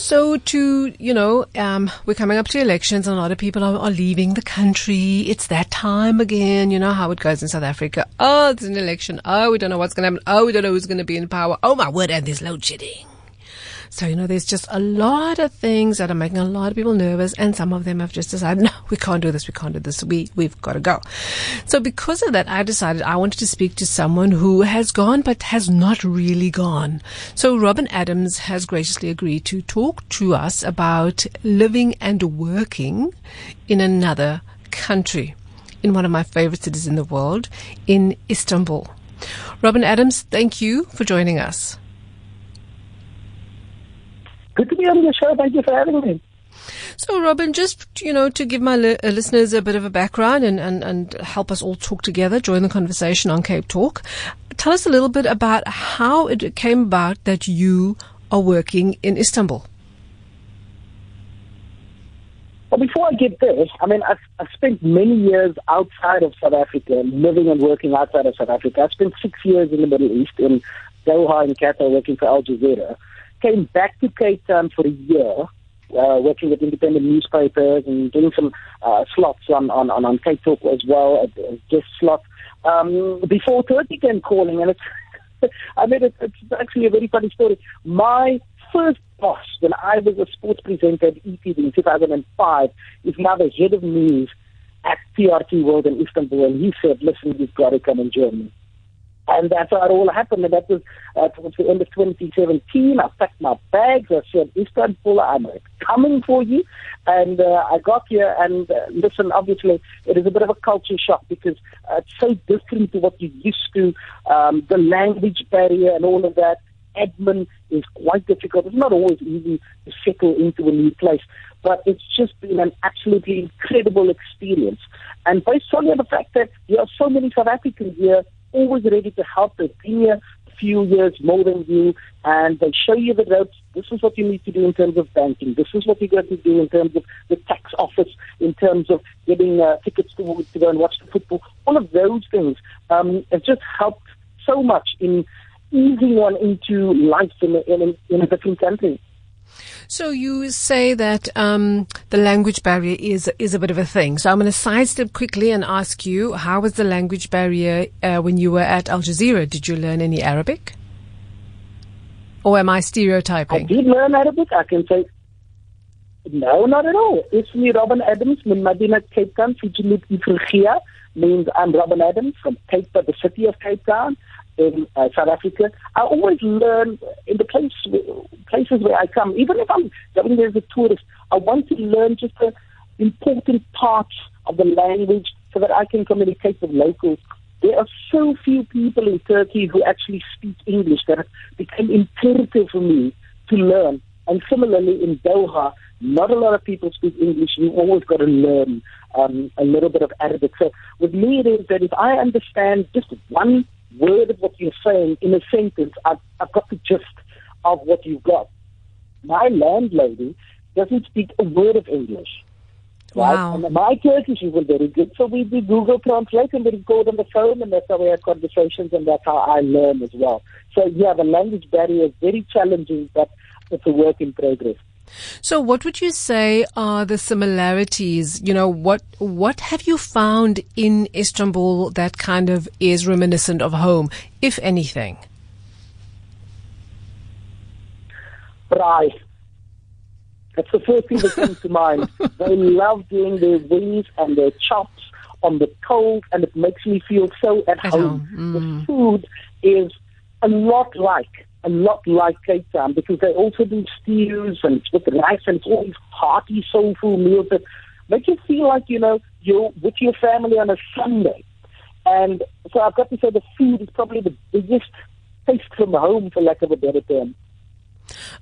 So, to, you know, um, we're coming up to elections and a lot of people are, are, leaving the country. It's that time again. You know how it goes in South Africa. Oh, it's an election. Oh, we don't know what's going to happen. Oh, we don't know who's going to be in power. Oh, my word, and there's load shedding. So, you know, there's just a lot of things that are making a lot of people nervous and some of them have just decided, no, we can't do this. We can't do this. We, we've got to go. So because of that, I decided I wanted to speak to someone who has gone, but has not really gone. So Robin Adams has graciously agreed to talk to us about living and working in another country in one of my favorite cities in the world, in Istanbul. Robin Adams, thank you for joining us. Good to be on the show. Thank you for having me. So, Robin, just, you know, to give my li- uh, listeners a bit of a background and, and, and help us all talk together, join the conversation on Cape Talk, tell us a little bit about how it came about that you are working in Istanbul. Well, before I get there, I mean, I've, I've spent many years outside of South Africa, living and working outside of South Africa. I spent six years in the Middle East, in Doha and Qatar, working for Al Jazeera came back to Cape Town for a year, uh, working with independent newspapers and doing some uh, slots on, on, on, on Cape Talk as well, as guest slots, um, before Turkey came calling. And it's, I mean, it, it's actually a very funny story. My first boss, when I was a sports presenter at ETV in 2005, is now the head of news at TRT World in Istanbul. And he said, listen, you've got to come and join me. And that's how it all happened. And that was uh, towards the end of 2017. I packed my bags. I said, Istanbul, I'm coming for you. And uh, I got here. And uh, listen, obviously, it is a bit of a culture shock because uh, it's so different to what you're used to. Um, the language barrier and all of that. Admin is quite difficult. It's not always easy to settle into a new place but it's just been an absolutely incredible experience. And based solely on the fact that there are so many South Africans here always ready to help. Here a few years more than you, and they show you the ropes. This is what you need to do in terms of banking. This is what you got to do in terms of the tax office, in terms of getting uh, tickets to, to go and watch the football. All of those things um, have just helped so much in easing one into life in a, in a, in a different country. So you say that um, the language barrier is is a bit of a thing. So I'm going to sidestep quickly and ask you, how was the language barrier uh, when you were at Al Jazeera? Did you learn any Arabic? Or am I stereotyping? I did learn Arabic. I can say no, not at all. It's me, Robin Adams, from Cape Town, Fijimit Ifrigia, means I'm Robin Adams from Cape Town, the city of Cape Town in uh, South Africa. I always learn in the place places where I come, even if I'm going there as a tourist. I want to learn just the important parts of the language so that I can communicate with locals. There are so few people in Turkey who actually speak English that it became imperative for me to learn. And similarly in Doha, not a lot of people speak English. You've always got to learn um, a little bit of Arabic. So with me, it is that if I understand just one word of what you're saying in a sentence, I've, I've got the gist of what you've got. My landlady doesn't speak a word of English. Right? Wow. And my Turkish isn't very good, so we do Google Translate and we record on the phone, and that's how we have conversations, and that's how I learn as well. So yeah, the language barrier is very challenging, but it's a work in progress. So, what would you say are the similarities? You know, what what have you found in Istanbul that kind of is reminiscent of home, if anything? Right. That's the first thing that comes to mind. They love doing their wings and their chops on the coals, and it makes me feel so at, At home. home, mm. The food is a lot like a lot like Cape Town because they also do stews and with rice and it's all these hearty, soulful meals that make you feel like, you know, you're with your family on a Sunday. And so I've got to say the food is probably the biggest taste from home, for lack of a better term.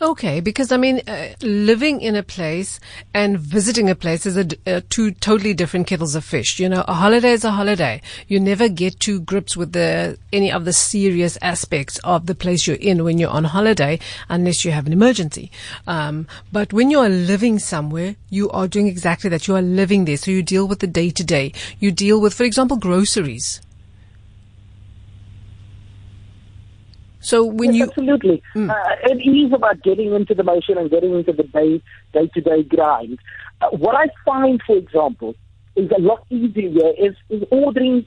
Okay, because I mean, uh, living in a place and visiting a place is a, uh, two totally different kettles of fish. You know, a holiday is a holiday. You never get to grips with the any of the serious aspects of the place you're in when you're on holiday, unless you have an emergency. Um, but when you are living somewhere, you are doing exactly that. You are living there, so you deal with the day to day. You deal with, for example, groceries. So when yes, you absolutely, mm. uh, it is about getting into the motion and getting into the day day to day grind. Uh, what I find, for example, is a lot easier is, is ordering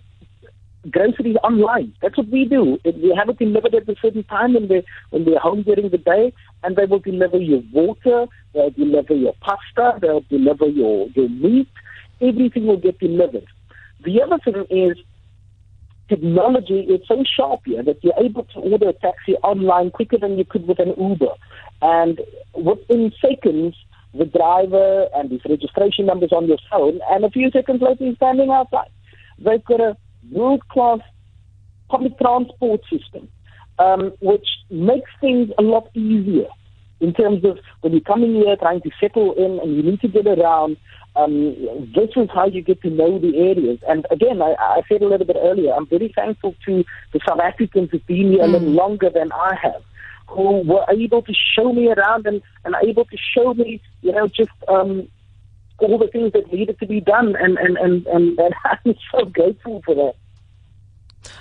groceries online. That's what we do. We have it delivered at a certain time when they when they're home during the day, and they will deliver your water, they'll deliver your pasta, they'll deliver your your meat. Everything will get delivered. The other thing is technology is so sharp here that you're able to order a taxi online quicker than you could with an Uber, and within seconds. The driver and his registration numbers on your phone, and a few seconds later, he's standing outside. They've got a world class public transport system, um, which makes things a lot easier in terms of when you come in here trying to settle in and you need to get around. Um, this is how you get to know the areas. And again, I, I said a little bit earlier, I'm very thankful to the South Africans who've been here mm. a little longer than I have who were able to show me around and, and able to show me, you know, just um, all the things that needed to be done, and and and and, and I'm so grateful for that.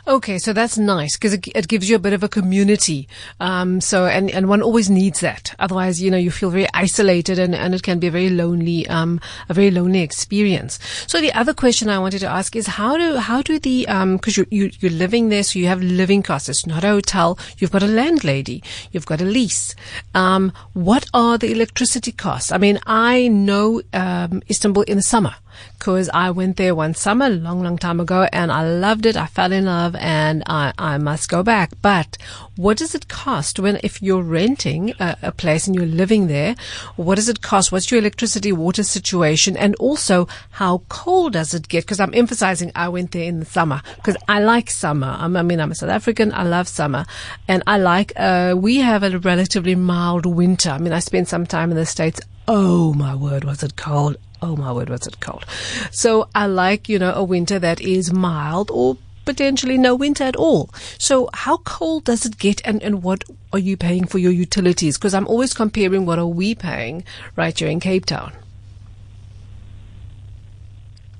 Okay, so that's nice because it, it, gives you a bit of a community. Um, so, and, and one always needs that. Otherwise, you know, you feel very isolated and, and it can be a very lonely, um, a very lonely experience. So the other question I wanted to ask is how do, how do the, um, cause you, you, you're living there, so you have living costs. It's not a hotel. You've got a landlady. You've got a lease. Um, what are the electricity costs? I mean, I know, um, Istanbul in the summer because I went there one summer, long, long time ago, and I loved it. I fell in love, and I, I must go back. But what does it cost when, if you're renting a, a place and you're living there, what does it cost? What's your electricity, water situation? And also, how cold does it get? Because I'm emphasizing I went there in the summer because I like summer. I'm, I mean, I'm a South African. I love summer. And I like, uh, we have a relatively mild winter. I mean, I spent some time in the States. Oh my word, was it cold? Oh my word, what's it called? So I like, you know, a winter that is mild or potentially no winter at all. So how cold does it get and, and what are you paying for your utilities? Because I'm always comparing what are we paying right here in Cape Town.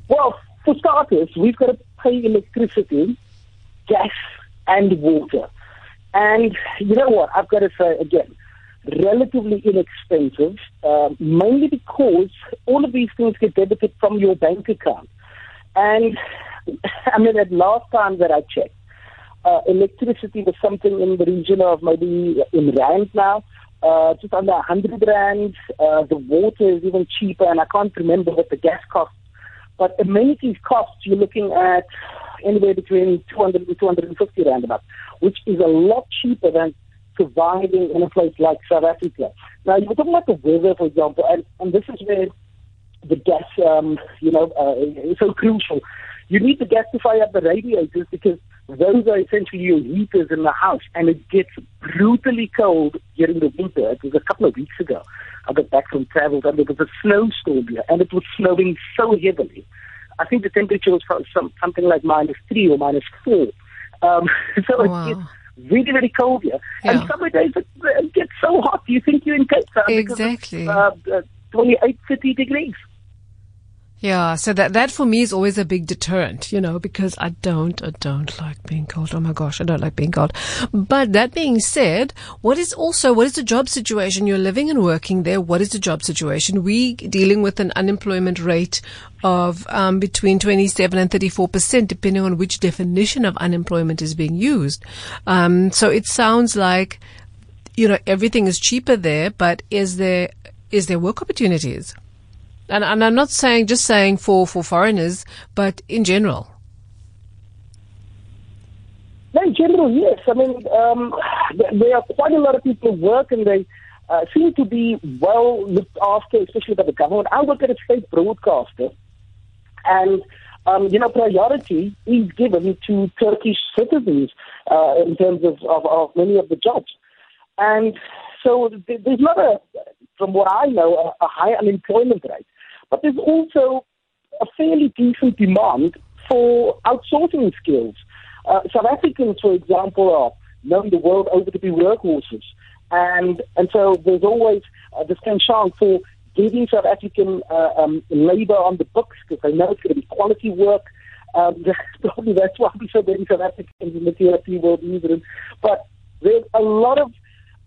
Well, for starters, we've got to pay electricity, gas, and water. And you know what? I've got to say again, relatively inexpensive, uh, mainly because all of these things get debited from your bank account. And I mean, at last time that I checked, uh, electricity was something in the region of maybe in rand now, uh, just under 100 rand. Uh, the water is even cheaper, and I can't remember what the gas costs. But amenities costs, you're looking at anywhere between 200 and 250 rand a month, which is a lot cheaper than surviving in a place like South Africa. Now, you were talking about the weather, for example, and, and this is where the gas, um, you know, uh, is so crucial. You need the gas to fire up the radiators because those are essentially your heaters in the house, and it gets brutally cold during the winter. It was a couple of weeks ago. I got back from travel, and there was a snowstorm here, and it was snowing so heavily. I think the temperature was some, something like minus three or minus four. Um, so wow. it gets really, really cold here. Yeah. And summer days, it, it gets so hot. You think you're in Cape Town. Exactly. Because uh, uh, 28, 30 degrees. Yeah, so that that for me is always a big deterrent, you know, because I don't I don't like being cold. Oh my gosh, I don't like being cold. But that being said, what is also what is the job situation? You're living and working there. What is the job situation? We dealing with an unemployment rate of um, between 27 and 34 percent, depending on which definition of unemployment is being used. Um, so it sounds like you know everything is cheaper there, but is there is there work opportunities? And, and I'm not saying just saying for, for foreigners, but in general. In general, yes. I mean, um, there are quite a lot of people who work and they uh, seem to be well looked after, especially by the government. I work at a state broadcaster, and um, you know, priority is given to Turkish citizens uh, in terms of, of, of, many of the jobs. And so there's not a, from what I know, a, a high unemployment rate. But there's also a fairly decent demand for outsourcing skills. Uh, South Africans, for example, are known the world over to be workhorses. And, and so there's always uh, this penchant for getting South African uh, um, labor on the books because they know it's going to be quality work. Um, probably that's why we so many South Africans in the TRT world newsroom. But There's a lot of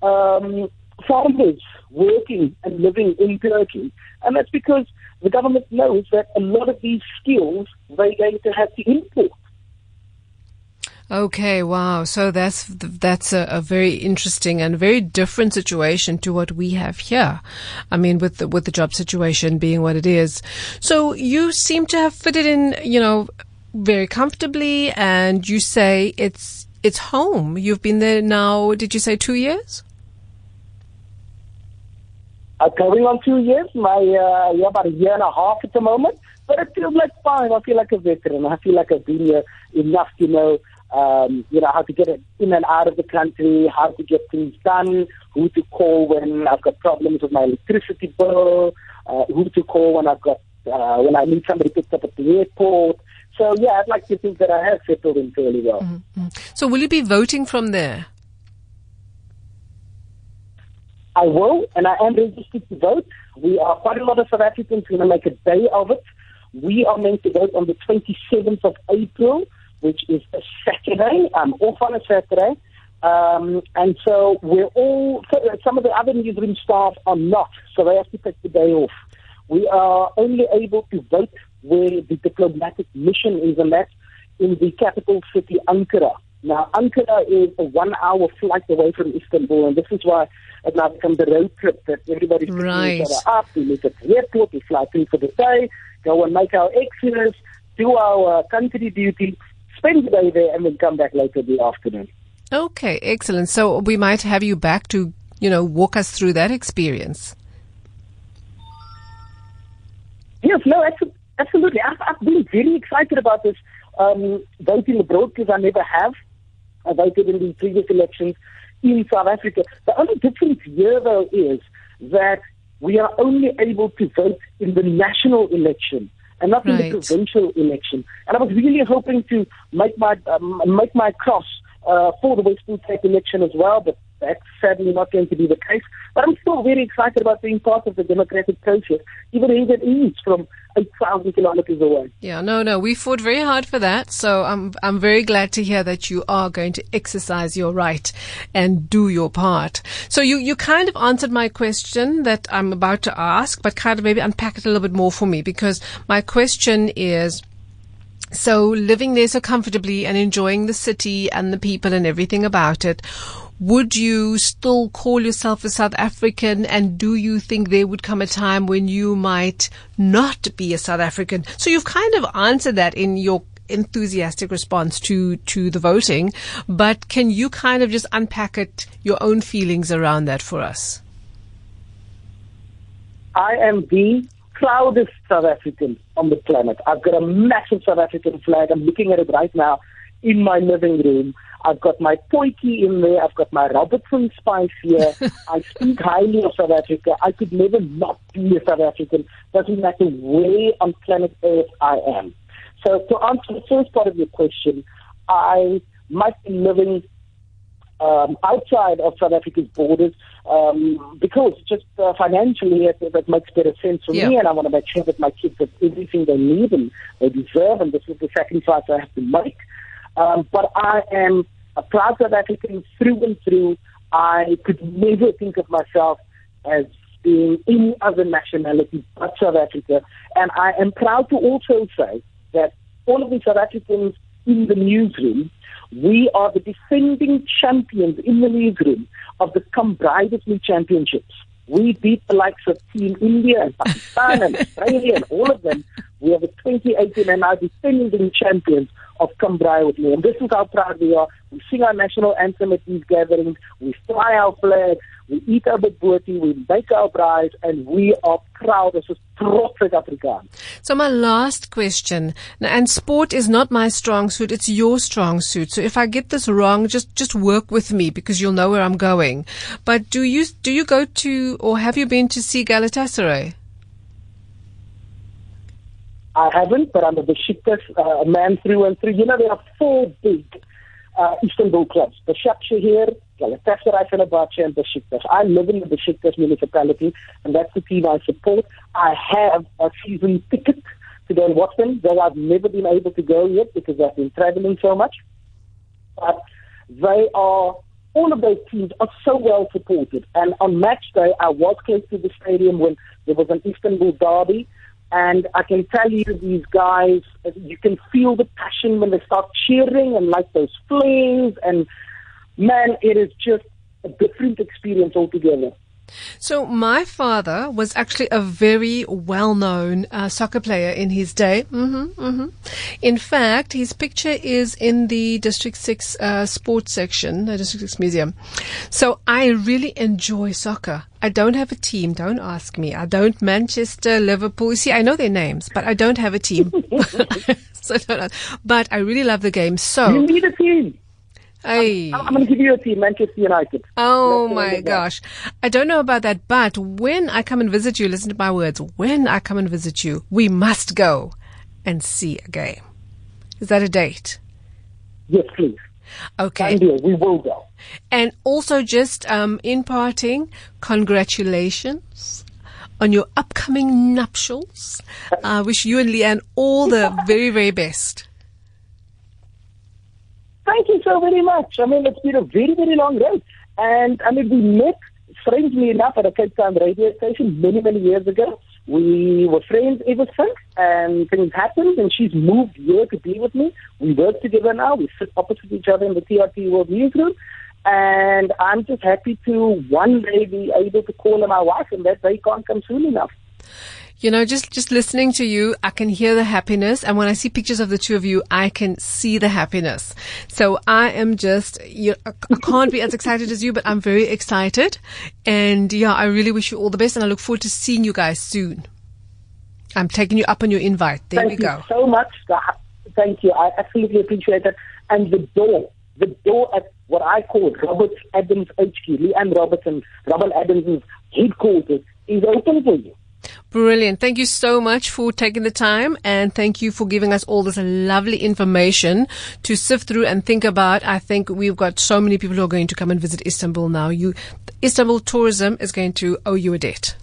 um, farmers working and living in Turkey. And that's because the government knows that a lot of these skills they're going to have to import. Okay, wow. So that's that's a, a, very interesting and very different situation to what we have here. I mean, with the, with the job situation being what it is. So you seem to have fitted in, you know, very comfortably, and you say it's it's home. You've been there now. Did you say two years? Uh, going on two years. My uh, yeah, about a year and a half at the moment. But it feels like fine. I feel like a veteran. I feel like I've been here enough to know um, you know, how to get in and out of the country, how to get things done, who to call when I've got problems with my electricity bill, uh, who to call when I've got uh, when I need somebody picked up at the airport. So yeah, I'd like to think that I have settled in fairly well. Mm-hmm. So will you be voting from there? I will, and I am registered to vote. We are quite a lot of South Africans going to make a day of it. We are meant to vote on the 27th of April which is a Saturday. I'm off on a Saturday. Um, and so we're all, some of the other newsroom staff are not, so they have to take the day off. We are only able to vote where the diplomatic mission is, and that's in the capital city, Ankara. Now, Ankara is a one hour flight away from Istanbul, and this is why it now becomes a road trip that everybody's right. each other up. We meet at the airport, we fly through for the day, go and make our exodus, do our country duty, spend the day there and then come back later in the afternoon. Okay, excellent. So we might have you back to, you know, walk us through that experience. Yes, no, absolutely. I've, I've been very excited about this um, voting abroad because I never have. I voted in the previous elections in South Africa. The only difference here, though, is that we are only able to vote in the national election and not right. in the provincial election. And I was really hoping to make my um, make my cross uh, for the Western Cape election as well, but that's sadly not going to be the case. But I'm still very excited about being part of the democratic process, even if it is from 8,000 kilometers away. Yeah, no, no, we fought very hard for that. So I'm, I'm very glad to hear that you are going to exercise your right and do your part. So you, you kind of answered my question that I'm about to ask, but kind of maybe unpack it a little bit more for me because my question is, so living there so comfortably and enjoying the city and the people and everything about it, would you still call yourself a South African? And do you think there would come a time when you might not be a South African? So you've kind of answered that in your enthusiastic response to, to the voting, but can you kind of just unpack it, your own feelings around that for us? I am the proudest South African on the planet. I've got a massive South African flag. I'm looking at it right now in my living room. I've got my Potjie in there. I've got my Robertson spice here. I speak highly of South Africa. I could never not be a South African. Doesn't matter where on planet Earth I am. So to answer the first part of your question, I might be living um, outside of South Africa's borders um, because just uh, financially it, that makes better sense for yeah. me, and I want to make sure that my kids have everything they need and they deserve, and this is the sacrifice I have to make. Um, but I am a proud South African through and through. I could never think of myself as being any other nationality but South Africa. And I am proud to also say that all of the South Africans in the newsroom, we are the defending champions in the newsroom of the Come Braai with me Championships. We beat the likes of Team India and Pakistan and Australia and all of them. We are the 2018 and defending champions of Come Braai with me. And this is how proud we are. We sing our national anthem at these gatherings. We fly our flag. We eat our bobotie. We bake our braais. And we are proud as a trots Afrikaans. So my last question, and sport is not my strong suit. It's your strong suit. So if I get this wrong, just, just work with me because you'll know where I'm going. But do you, do you go to, or have you been to see Galatasaray? I haven't, but I'm a Besiktas uh, man through and through. You know, there are four big uh, Istanbul clubs. Başakşehir, Galatasaray, Fenerbahce, and Besiktas. I live in the Besiktas municipality, and that's the team I support. I have a season ticket to go and watch them, though I've never been able to go yet because I've been traveling so much. But they are all of those teams are so well supported. And on match day, I was close to the stadium when there was an Istanbul derby. And I can tell you, these guys, you can feel the passion when they start cheering and like those flings. And man, it is just a different experience altogether. So my father was actually a very well-known uh, soccer player in his day. Mm-hmm, mm-hmm. In fact, his picture is in the District Six uh, sports section, the District Six Museum. So I really enjoy soccer. I don't have a team. Don't ask me. I don't Manchester, Liverpool. You see, I know their names, but I don't have a team. so, but I really love the game. So you need a team. I'm, I'm going to give you a team, Manchester United. Oh my gosh. I don't know about that, but when I come and visit you, listen to my words, when I come and visit you, we must go and see a game. Is that a date? Yes, please. Okay. Deal. We will go. And also just um, in parting, congratulations on your upcoming nuptials. I wish you and Leanne all the very, very best. Thank you so very much. I mean, it's been a very, very long road. And I mean, we met, strangely enough, at a Cape Town radio station many, many years ago. We were friends ever since, and things happened, and she's moved here to be with me. We work together now. We sit opposite each other in the TRT World Newsroom. And I'm just happy to one day be able to call her my wife, and that day can't come soon enough. You know, just, just listening to you, I can hear the happiness. And when I see pictures of the two of you, I can see the happiness. So I am just, you I can't be as excited as you, but I'm very excited. And yeah, I really wish you all the best and I look forward to seeing you guys soon. I'm taking you up on your invite. There Thank we go. so much. Thank you. I absolutely appreciate it. And the door, the door at what I call Robert Adams HQ, Leanne Robertson, Robert Adams' headquarters is open for you. Brilliant. Thank you so much for taking the time and thank you for giving us all this lovely information to sift through and think about. I think we've got so many people who are going to come and visit Istanbul now. You, Istanbul tourism is going to owe you a debt.